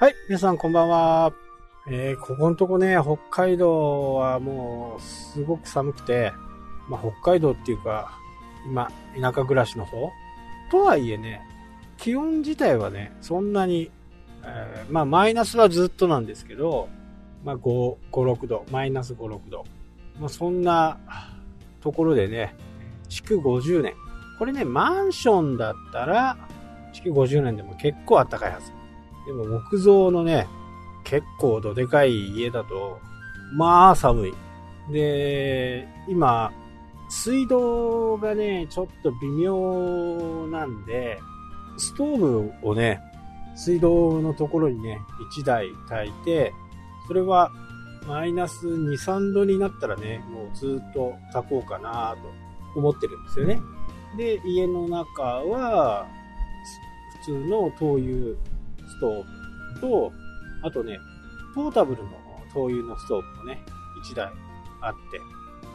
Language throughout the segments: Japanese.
はい、皆さんこんばんは。えー、ここのとこね、北海道はもう、すごく寒くて、まあ、北海道っていうか、今、田舎暮らしの方とはいえね、気温自体はね、そんなに、えー、まあ、マイナスはずっとなんですけど、まあ、5、5、6度、マイナス5、6度。まあ、そんなところでね、築50年。これね、マンションだったら、築50年でも結構暖かいはず。でも木造のね、結構どでかい家だと、まあ寒い。で、今、水道がね、ちょっと微妙なんで、ストーブをね、水道のところにね、1台炊いて、それはマイナス2、3度になったらね、もうずっと炊こうかなと思ってるんですよね。で、家の中は、普通の灯油ストーブと、あとね、ポータブルの灯油のストーブもね、1台あって、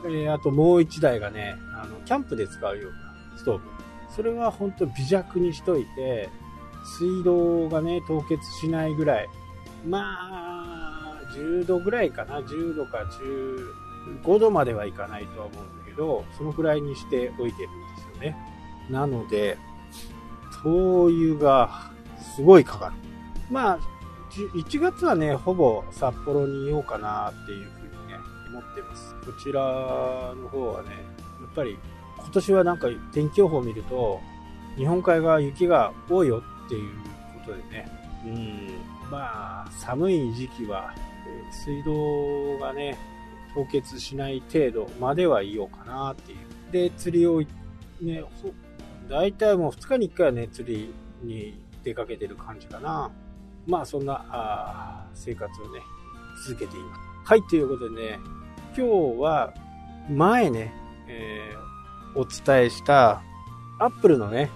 えー、あともう1台がね、あの、キャンプで使うようなストーブ。それは本当微弱にしといて、水道がね、凍結しないぐらい。まあ、10度ぐらいかな。10度か15度まではいかないとは思うんだけど、そのぐらいにしておいてるんですよね。なので、灯油がすごいかかる。まあ、1月はね、ほぼ札幌にいようかなっていうふうにね、思ってます。こちらの方はね、やっぱり今年はなんか天気予報を見ると、日本海側雪が多いよっていうことでね、うん、まあ、寒い時期は、水道がね、凍結しない程度まではいようかなっていう。で、釣りをね、大体もう2日に1回はね、釣りに出かけてる感じかな。まあそんな生活をね、続けています。はい、ということでね、今日は前ね、えー、お伝えしたアップルのね、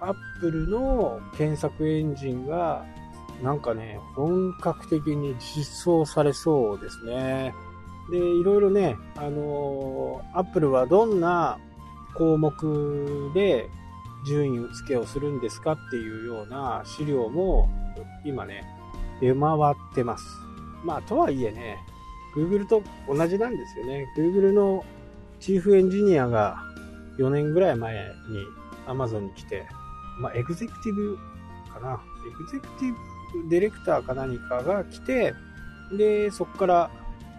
アップルの検索エンジンがなんかね、本格的に実装されそうですね。で、いろいろね、あのー、アップルはどんな項目で順位付けをするんですかっていうような資料も今ね、出回ってます。まあ、とはいえね、Google と同じなんですよね。Google のチーフエンジニアが4年ぐらい前に Amazon に来て、まあ、エグゼクティブかな。エグゼクティブディレクターか何かが来て、で、そこから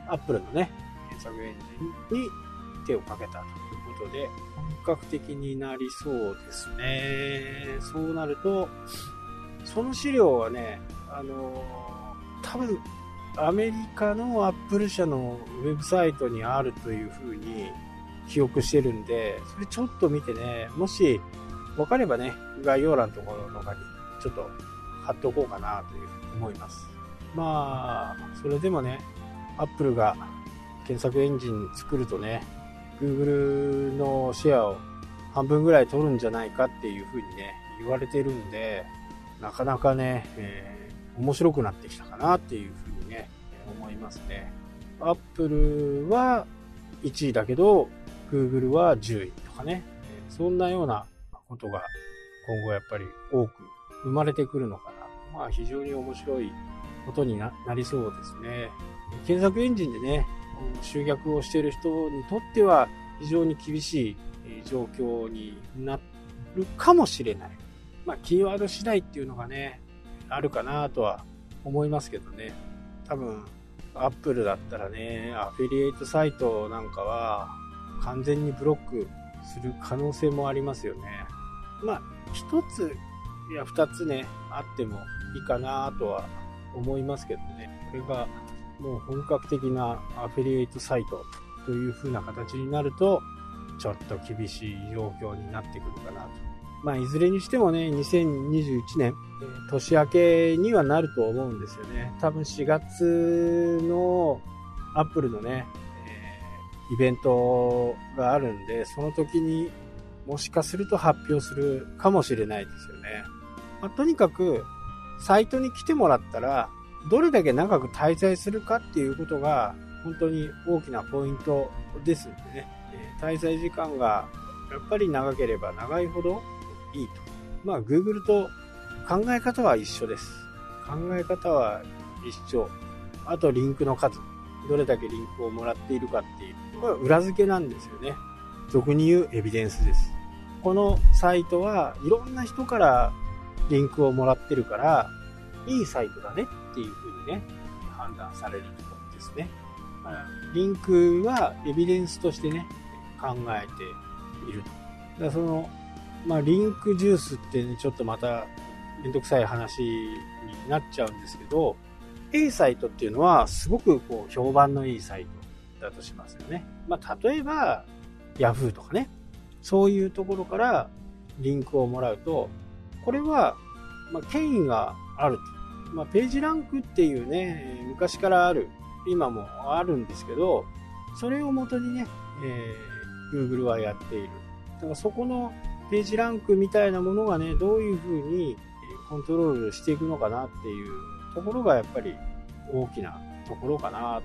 Apple のね、検索エンジンに手をかけたとことで、本格的になりそうですね。そうなると、その資料はね、あの多分、アメリカのアップル社のウェブサイトにあるというふうに記憶してるんで、それちょっと見てね、もし分かればね、概要欄のところとかにちょっと貼っておこうかなというふうに思います。まあ、それでもね、アップルが検索エンジン作るとね、Google のシェアを半分ぐらい取るんじゃないかっていうふうにね、言われてるんで、なかなかね、えー、面白くなってきたかなっていうふうにね、思いますね。アップルは1位だけど、Google は10位とかね、そんなようなことが今後やっぱり多く生まれてくるのかな。まあ非常に面白いことになりそうですね。検索エンジンでね、集客をしている人にとっては非常に厳しい状況になるかもしれない。まあ、キーワード次第っていうのがね、あるかなとは思いますけどね。多分、アップルだったらね、アフィリエイトサイトなんかは完全にブロックする可能性もありますよね。まあ、一つや二つね、あってもいいかなとは思いますけどね。これがもう本格的なアフィリエイトサイトという風な形になると、ちょっと厳しい状況になってくるかなと。まあ、いずれにしてもね、2021年、年明けにはなると思うんですよね。多分4月のアップルのね、え、イベントがあるんで、その時にもしかすると発表するかもしれないですよね。まあ、とにかく、サイトに来てもらったら、どれだけ長く滞在するかっていうことが本当に大きなポイントですんでね、滞在時間がやっぱり長ければ長いほどいいと。まあ Google と考え方は一緒です。考え方は一緒。あとリンクの数。どれだけリンクをもらっているかっていう。これは裏付けなんですよね。俗に言うエビデンスです。このサイトはいろんな人からリンクをもらってるから、いいサイトだねっていうふうにね、判断されるところですね。リンクはエビデンスとしてね、考えていると。だからその、まあ、リンクジュースってね、ちょっとまためんどくさい話になっちゃうんですけど、A サイトっていうのはすごくこう評判のいいサイトだとしますよね。まあ、例えば Yahoo とかね、そういうところからリンクをもらうと、これは、ま権威があると。まあ、ページランクっていうね、昔からある、今もあるんですけど、それをもとにね、えー、Google はやっている。だからそこのページランクみたいなものがね、どういうふうにコントロールしていくのかなっていうところがやっぱり大きなところかな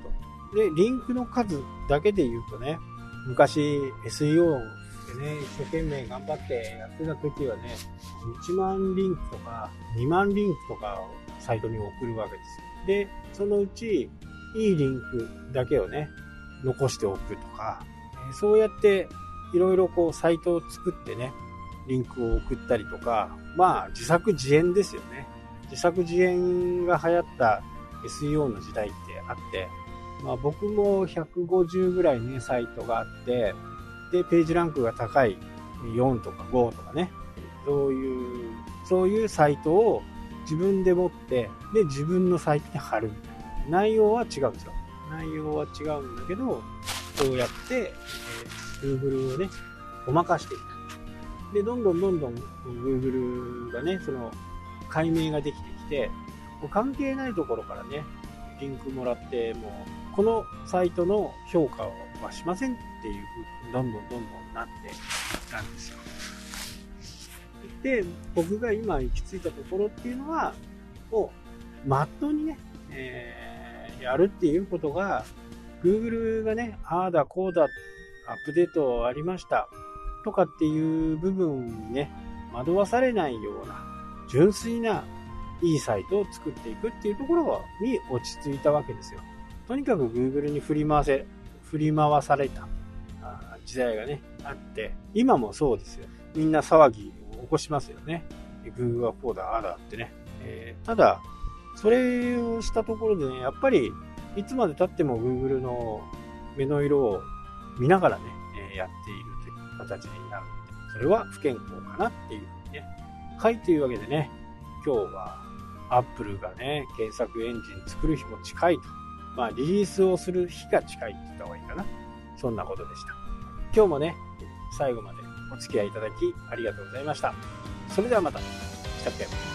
と。で、リンクの数だけで言うとね、昔 SEO でね、一生懸命頑張ってやってた時はね、1万リンクとか2万リンクとかサイトに送るわけです。で、そのうちいいリンクだけをね、残しておくとか、そうやっていろいろこうサイトを作ってね、リンクを送ったりとか、まあ自作自演ですよね。自作自演が流行った SEO の時代ってあって、まあ僕も150ぐらいね、サイトがあって、で、ページランクが高い4とか5とかね、そういう、そういうサイトを自分で持って、で、自分のサイトに貼るみたいな。内容は違うんですよ。内容は違うんだけど、そうやって、えー、Google をね、ごまかしていく。で、どんどんどんどん Google がね、その解明ができてきて、もう関係ないところからね、リンクもらって、もう、このサイトの評価はしませんっていう風に、どんどんどんどんなっていったんですよ。で、僕が今行き着いたところっていうのは、もう、まっとうにね、えー、やるっていうことが、Google がね、ああだこうだ、アップデートありました。とかっていう部分にね、惑わされないような、純粋ないいサイトを作っていくっていうところに落ち着いたわけですよ。とにかく Google に振り回せ、振り回された時代がね、あって、今もそうですよ。みんな騒ぎこしますよね。Google はこうだ、ああだってね。えー、ただ、それをしたところでね、やっぱり、いつまで経っても Google の目の色を見ながらね、えやっているという形になるのでそれは不健康かなっていうふうにね。はい、というわけでね、今日は Apple がね、検索エンジン作る日も近いと。まあ、リリースをする日が近いって言った方がいいかな。そんなことでした。今日もね、最後までお付き合いいただきありがとうございました。それではまた。キャプテン